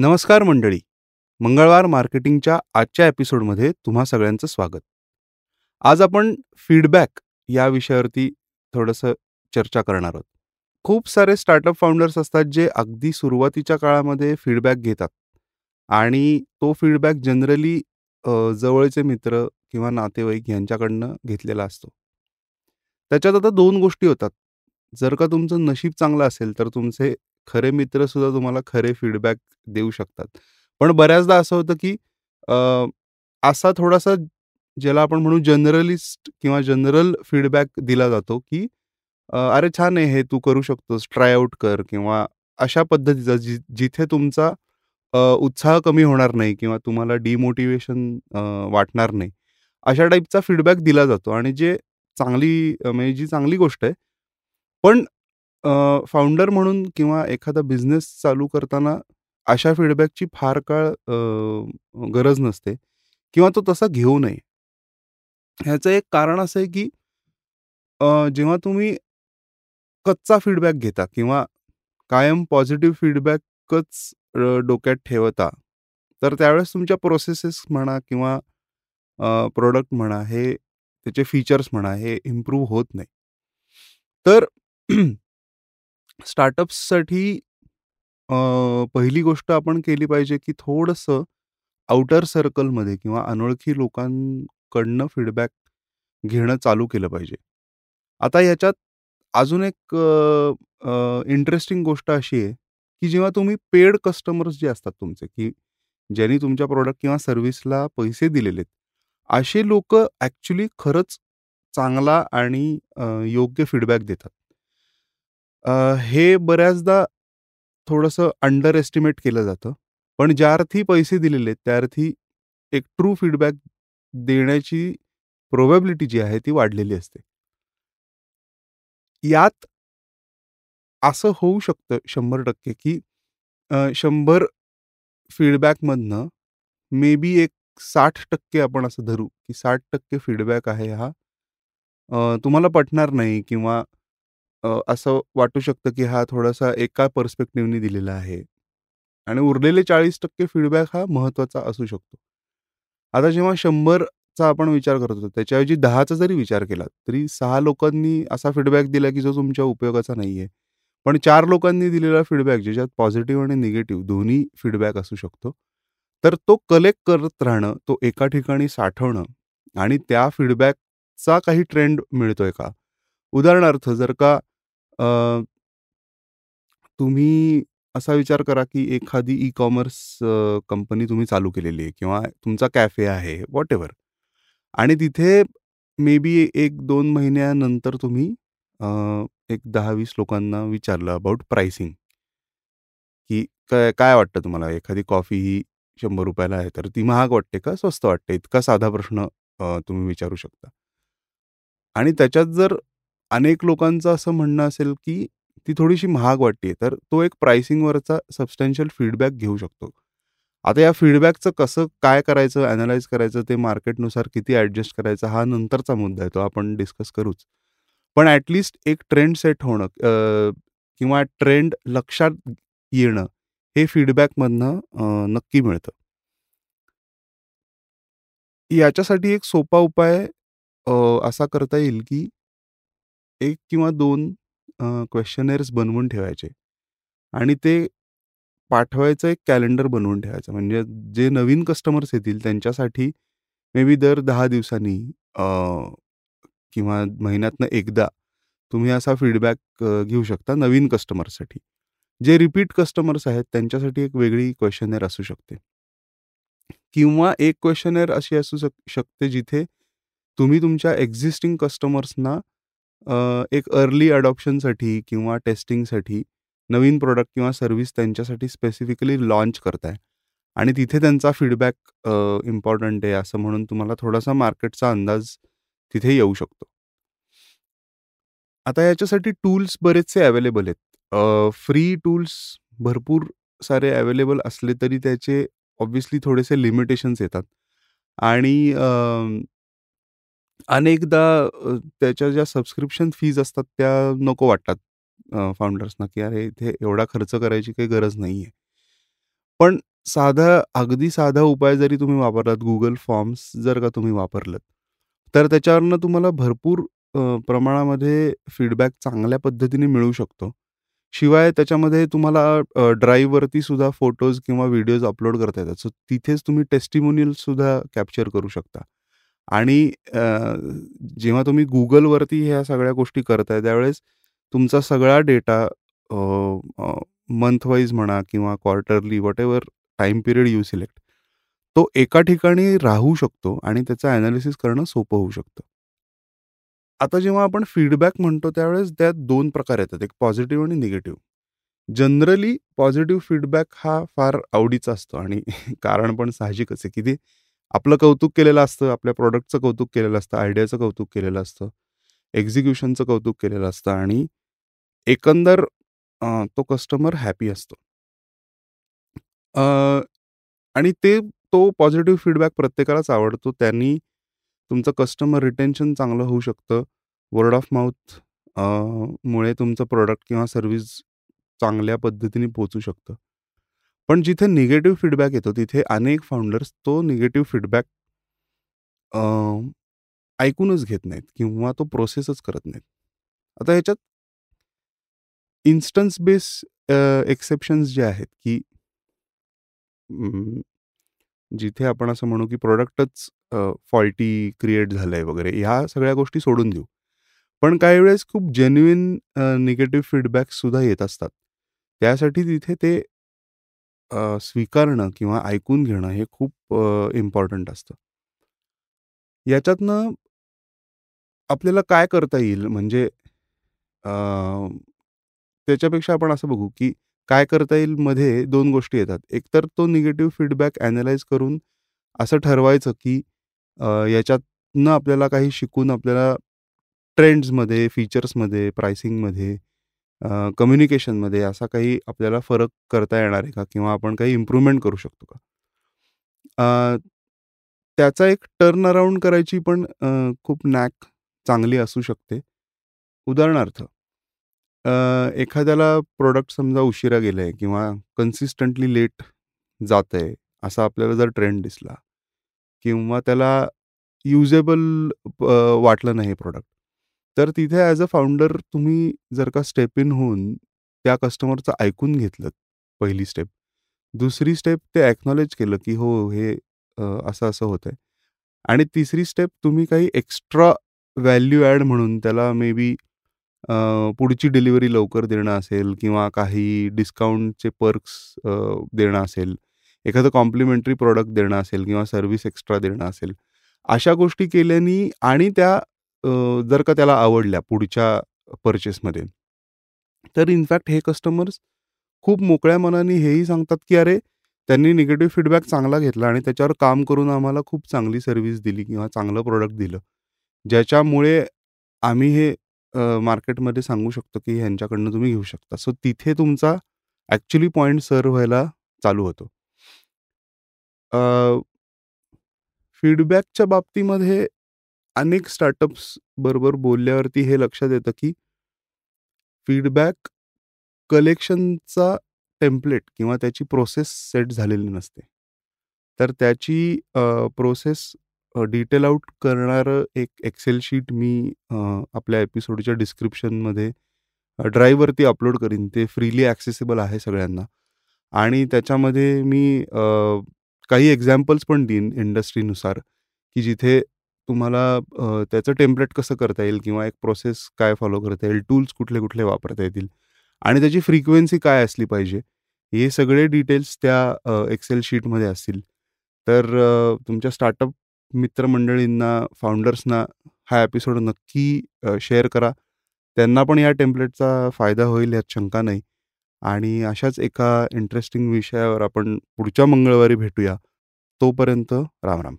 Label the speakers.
Speaker 1: नमस्कार मंडळी. मंगळवार मार्केटिंगच्या आजच्या एपिसोडमध्ये तुम्हा सगळ्यांचं स्वागत. आज आपण फीडबॅक या विषयावरती थोडंसं चर्चा करणार आहोत. खूप सारे स्टार्टअप फाउंडर्स असतात जे अगदी सुरुवातीच्या काळामध्ये फीडबॅक घेतात आणि तो फीडबॅक जनरली जवळचे मित्र किंवा नातेवाईक यांच्याकडनं घेतलेला असतो. त्याच्यात आता दोन गोष्टी होतात. जर का तुमचं नशीब चांगलं असेल, तर तुमचे खरे मित्र सुद्धा तुम्हाला खरे फीडबॅक देऊ शकतात. पण बऱ्याचदा असं होतं, की असा थोडासा ज्याला आपण म्हणू जनरलिस्ट किंवा जनरल फीडबॅक दिला जातो, की "अरे छान आहे हे, तू करू शकतोस, ट्राय आउट कर" किंवा अशा पद्धतीचा जि जिथे तुमचा उत्साह कमी होणार नाही किंवा तुम्हाला डिमोटिवेशन वाटणार नाही. अशा टाईपचा फीडबॅक दिला जातो आणि जे चांगली म्हणजे जी चांगली गोष्ट आहे. पण अ, फाउंडर म्हणून किंवा एखादा बिझनेस चालू करताना अशा फीडबॅकची फार काळ अ, गरज नसते किंवा तो तसा घेऊ नये. ह्याचं एक कारण असं आहे, की अ, जेव्हा तुम्ही कच्चा फीडबॅक घेता किंवा कायम पॉझिटिव्ह फीडबॅकच अ, डोक्यात ठेवता, तर त्यावेळेस तुमच्या प्रोसेसेस म्हणा किंवा अ, प्रॉडक्ट म्हणा, हे त्याचे फीचर्स म्हणा, हे इम्प्रूव्ह होत नाही. तर स्टार्टअप्ससाठी अ, पहिली गोष्ट आपण केली पाहिजे, की थोडंसं आउटर सर्कलमध्ये किंवा अनोळखी लोकांकडनं फीडबॅक घेणं चालू केलं पाहिजे. आता याच्यात अजून एक अ, अ, इंटरेस्टिंग गोष्ट अशी आहे, की जेव्हा तुम्ही पेड कस्टमर्स जे असतात तुमचे, की ज्यांनी तुमच्या प्रॉडक्ट किंवा सर्व्हिसला पैसे दिलेले आहेत, असे लोकं ॲक्चुअली खरंच चांगला आणि अ, योग्य फीडबॅक देतात. अ, हे बऱ्याचदा थोडंसं अंडर एस्टिमेट केलं जातं. पण ज्या अर्थी पैसे दिलेले आहेत, त्या अर्थी एक ट्रू फीडबॅक देण्याची प्रोबॅबिलिटी जी आहे ती वाढलेली असते. यात असं होऊ शकतं 100% की अ, 100 फीडबॅकमधनं मे बी एक 60% आपण असं धरू, की 60% फीडबॅक आहे हा अ, तुम्हाला पटणार नाही किंवा अ, असं वाटू शकतं, की हा थोडासा एका पर्स्पेक्टिव्हनी दिलेला आहे आणि उरलेले 40% फीडबॅक हा महत्त्वाचा असू शकतो. आता जेव्हा 100चा आपण विचार करत होतो, त्याच्याऐवजी 10चा जरी विचार केला, तरी 6 लोकांनी असा फीडबॅक दिला, की जो तुमच्या उपयोगाचा नाहीये. पण 4 लोकांनी दिलेला फीडबॅक ज्याच्यात पॉझिटिव्ह आणि निगेटिव्ह दोन्ही फीडबॅक असू शकतो. तर तो कलेक्ट करत राहणं, तो एका ठिकाणी साठवणं आणि त्या फीडबॅकचा काही ट्रेंड मिळतोय का? उदाहरणार्थ जर का अ, तुम्ही असा विचार करा, की एखादी ई-कॉमर्स अ, कंपनी तुम्ही चालू केलेली आहे किंवा तुमचा कॅफे आहे, व्हॉटएव्हर आणि तिथे मे बी 1-2 महिन्यानंतर तुम्ही अ, एक 10-20 लोकांना विचारलं अबाउट प्राइसिंग. की काय काय वाटतं तुम्हाला एखादी कॉफी ही ₹100 ला आहे, तर ती महाग वाटते का स्वस्त वाटते? इतका साधा प्रश्न अ, तुम्ही विचारू शकता. आणि त्याच्यात जर अनेक लोकांचं असं म्हणणं असेल, की ती थोडीशी महाग वाटते, तर तो एक प्राइसिंगवरचा सबस्टॅन्शियल फीडबॅक घेऊ शकतो. आता या फीडबॅकचं कसं काय करायचं, अॅनलाईज करायचं, ते मार्केटनुसार किती ॲडजस्ट करायचं, हा नंतरचा मुद्दा आहे. तो आपण डिस्कस करूच. पण ॲटलिस्ट एक ट्रेंड सेट होणं किंवा ट्रेंड लक्षात येणं, हे फीडबॅकमधनं नक्की मिळतं. याच्यासाठी एक सोपा उपाय असा करता येईल, की 1 किंवा 2 अ, क्वेशनेअर्स बनवून ठेवायचे आणि ते पाठवायचं एक कॅलेंडर बनवून ठेवायचं. म्हणजे जे नवीन कस्टमर्स येतील त्यांच्यासाठी मे बी दर 10 दिवसांनी अ, किंवा महिन्यातनं एकदा तुम्ही असा फीडबॅक अ, घेऊ शकता नवीन कस्टमर्ससाठी. जे रिपीट कस्टमर्स आहेत त्यांच्यासाठी एक वेगळी क्वेश्चनेअर असू शकते. किंवा एक क्वेश्चनेअर अशी असू शक शकते जिथे तुम्ही तुमच्या एक्झिस्टिंग कस्टमर्सना एक अर्ली अडॉप्शनसाठी किंवा टेस्टिंगसाठी नवीन प्रॉडक्ट किंवा सर्व्हिस त्यांच्यासाठी स्पेसिफिकली लॉन्च करताय आणि तिथे त्यांचा फीडबॅक इम्पॉर्टंट आहे असं म्हणून तुम्हाला थोडासा मार्केटचा अंदाज तिथे येऊ शकतो. आता याच्यासाठी टूल्स बरेचसे अवेलेबल आहेत. फ्री टूल्स भरपूर सारे अवेलेबल असले तरी त्याचे ऑब्व्हियसली थोडेसे लिमिटेशन्स येतात आणि अनेकदा अ, त्याच्या ज्या सबस्क्रिप्शन फीज असतात त्या नको वाटतात अ, फाउंडर्सना, की अरे इथे एवढा खर्च करायची काही गरज नाहीये. पण साधा अगदी साधा उपाय जरी तुम्ही वापरलात, Google फॉर्म्स जर का तुम्ही वापरलत, तर त्याच्यावरनं तुम्हाला भरपूर अ, प्रमाणामध्ये फीडबॅक चांगल्या पद्धतीने मिळू शकतो. शिवाय त्याच्यामध्ये तुम्हाला अ, ड्राईव्हवरती सुद्धा फोटोज किंवा व्हिडिओज अपलोड करता येतात. सो तिथेच तुम्ही टेस्टिमोनियल्ससुद्धा कॅप्चर करू शकता. आणि जेव्हा तुम्ही गुगलवरती ह्या सगळ्या गोष्टी करताय, त्यावेळेस तुमचा सगळा डेटा मंथवाईज मंथ वाईज म्हणा किंवा quarterly whatever time period you select, तो एका ठिकाणी राहू शकतो आणि त्याचं ॲनालिसिस करणं सोपं होऊ शकतं. आता जेव्हा आपण फीडबॅक म्हणतो त्यावेळेस त्यात दोन प्रकार येतात. एक पॉझिटिव्ह आणि निगेटिव्ह. जनरली पॉझिटिव्ह फीडबॅक हा फार आवडीचा असतो आणि कारण पण साहजिकच आहे, की ते आपलं कौतुक केलेलं असतं, आपल्या प्रॉडक्टचं कौतुक केलेलं असतं, आयडियाचं कौतुक केलेलं असतं, एक्झिक्युशनचं कौतुक केलेलं असतं आणि एकंदर अ, तो कस्टमर हॅपी असतो. अ, आणि ते तो पॉझिटिव्ह फीडबॅक प्रत्येकालाच आवडतो. त्यांनी तुमचं कस्टमर रिटेन्शन चांगलं होऊ शकतं. वर्ड ऑफ माउथ अ, मुळे तुमचं प्रॉडक्ट किंवा सर्व्हिस चांगल्या पद्धतीने पोचू शकतं. पण जिथे निगेटिव्ह फीडबॅक येतो, तिथे अनेक फाउंडर्स तो निगेटिव्ह फीडबॅक ऐकूनच घेत नाहीत किंवा तो प्रोसेसच करत नाहीत. आता ह्याच्यात इन्स्टन्स बेस एक्सेप्शन्स जे आहेत, की जिथे आपण असं म्हणू, की प्रॉडक्टच फॉल्टी क्रिएट झालंय वगैरे ह्या सगळ्या गोष्टी सोडून देऊ. पण काही वेळेस खूप जेन्युइन निगेटिव्ह फीडबॅक्ससुद्धा येत असतात. त्यासाठी तिथे ते अ, स्वीकारणं किंवा ऐकून घेणं हे खूप अ, इम्पोर्टंट असतं. याच्यातनं आपल्याला काय करता येईल म्हणजे अ, त्याच्यापेक्षा आपण असं बघू, की काय करता येईल मध्ये 2 गोष्टी येतात. एकतर तो निगेटिव्ह फीडबॅक ॲनलाईज करून असं ठरवायचं, की अ, याच्यातनं आपल्याला काही शिकून आपल्याला ट्रेंड्समध्ये, फीचर्समध्ये, प्राइसिंगमध्ये, अ, कम्युनिकेशनमध्ये असा काही आपल्याला फरक करता येणार आहे का? किंवा आपण काही इम्प्रूव्हमेंट करू शकतो का? अ, त्याचा एक टर्न अराउंड करायची पण अ, खूप नॅक चांगली असू शकते. उदाहरणार्थ अ, एखाद्याला प्रॉडक्ट समजा उशिरा गेलंय किंवा कन्सिस्टंटली लेट जातंय, असा आपल्याला जर ट्रेंड दिसला किंवा त्याला युजेबल अ, वाटलं नाही हे प्रॉडक्ट. तर तिथे ॲज अ फाउंडर तुम्ही जर का स्टेप इन होऊन त्या कस्टमरचं ऐकून घेतलंत, पहिली स्टेप. दुसरी स्टेप ते अॅक्नॉलेज केलं, की हो हे अ, असं-असं होतंय. आणि तिसरी स्टेप तुम्ही काही एक्स्ट्रा व्हॅल्यू ॲड म्हणून त्याला मे बी अ, पुढची डिलिव्हरी लवकर देणं असेल किंवा काही डिस्काउंटचे पर्क्स अ, देणं असेल, एखादं कॉम्प्लिमेंटरी प्रॉडक्ट देणं असेल किंवा सर्व्हिस एक्स्ट्रा देणं असेल. अशा गोष्टी केल्यानी आणि त्या अ, जर का त्याला आवडल्या पुढच्या पर्चेसमध्ये, तर इनफॅक्ट हे कस्टमर्स खूप मोकळ्या मनाने हेही सांगतात, की "अरे, त्यांनी निगेटिव्ह फीडबॅक चांगला घेतला आणि त्याच्यावर काम करून आम्हाला खूप चांगली सर्व्हिस दिली किंवा चांगलं प्रॉडक्ट दिलं. ज्याच्यामुळे आम्ही हे अ, मार्केटमध्ये सांगू शकतो, की ह्यांच्याकडनं तुम्ही घेऊ शकता." सो तिथे तुमचा ॲक्चुअली पॉइंट सर्व्ह व्हायला चालू होतो. अ, फीडबॅकच्या बाबतीमध्ये अनेक स्टार्टअप्स बरोबर बोलल्यावरती हे लक्षात येतं, की फीडबॅक कलेक्शनचा टेम्प्लेट किंवा त्याची प्रोसेस सेट झालेली नसते. तर त्याची प्रोसेस डिटेल आउट करणारं एक एक्सेल शीट मी आपल्या एपिसोडच्या डिस्क्रिप्शनमध्ये ड्राईववरती ड्राईव्हवरती अपलोड करीन. ते फ्रीली ॲक्सेसिबल आहे सगळ्यांना आणि त्याच्यामध्ये मी काही एक्झाम्पल्स पण देईन इंडस्ट्रीनुसार, की जिथे तुम्हाला त्याचं टेम्प्लेट कसं करता येईल किंवा एक प्रोसेस काय फॉलो करता येईल, टूल्स कुठले-कुठले वापरता येतील आणि त्याची फ्रिक्वेन्सी काय असली पाहिजे. हे सगळे डिटेल्स त्या एक्सेल शीटमध्ये असतील. तर तुमच्या स्टार्टअप मित्रमंडळींना, फाउंडर्सना हा एपिसोड नक्की शेअर करा. त्यांना पण या टेम्प्लेटचा फायदा होईल यात शंका नाही. आणि अशाच एका इंटरेस्टिंग विषयावर आपण पुढच्या मंगळवारी भेटूया. तोपर्यंत राम-राम.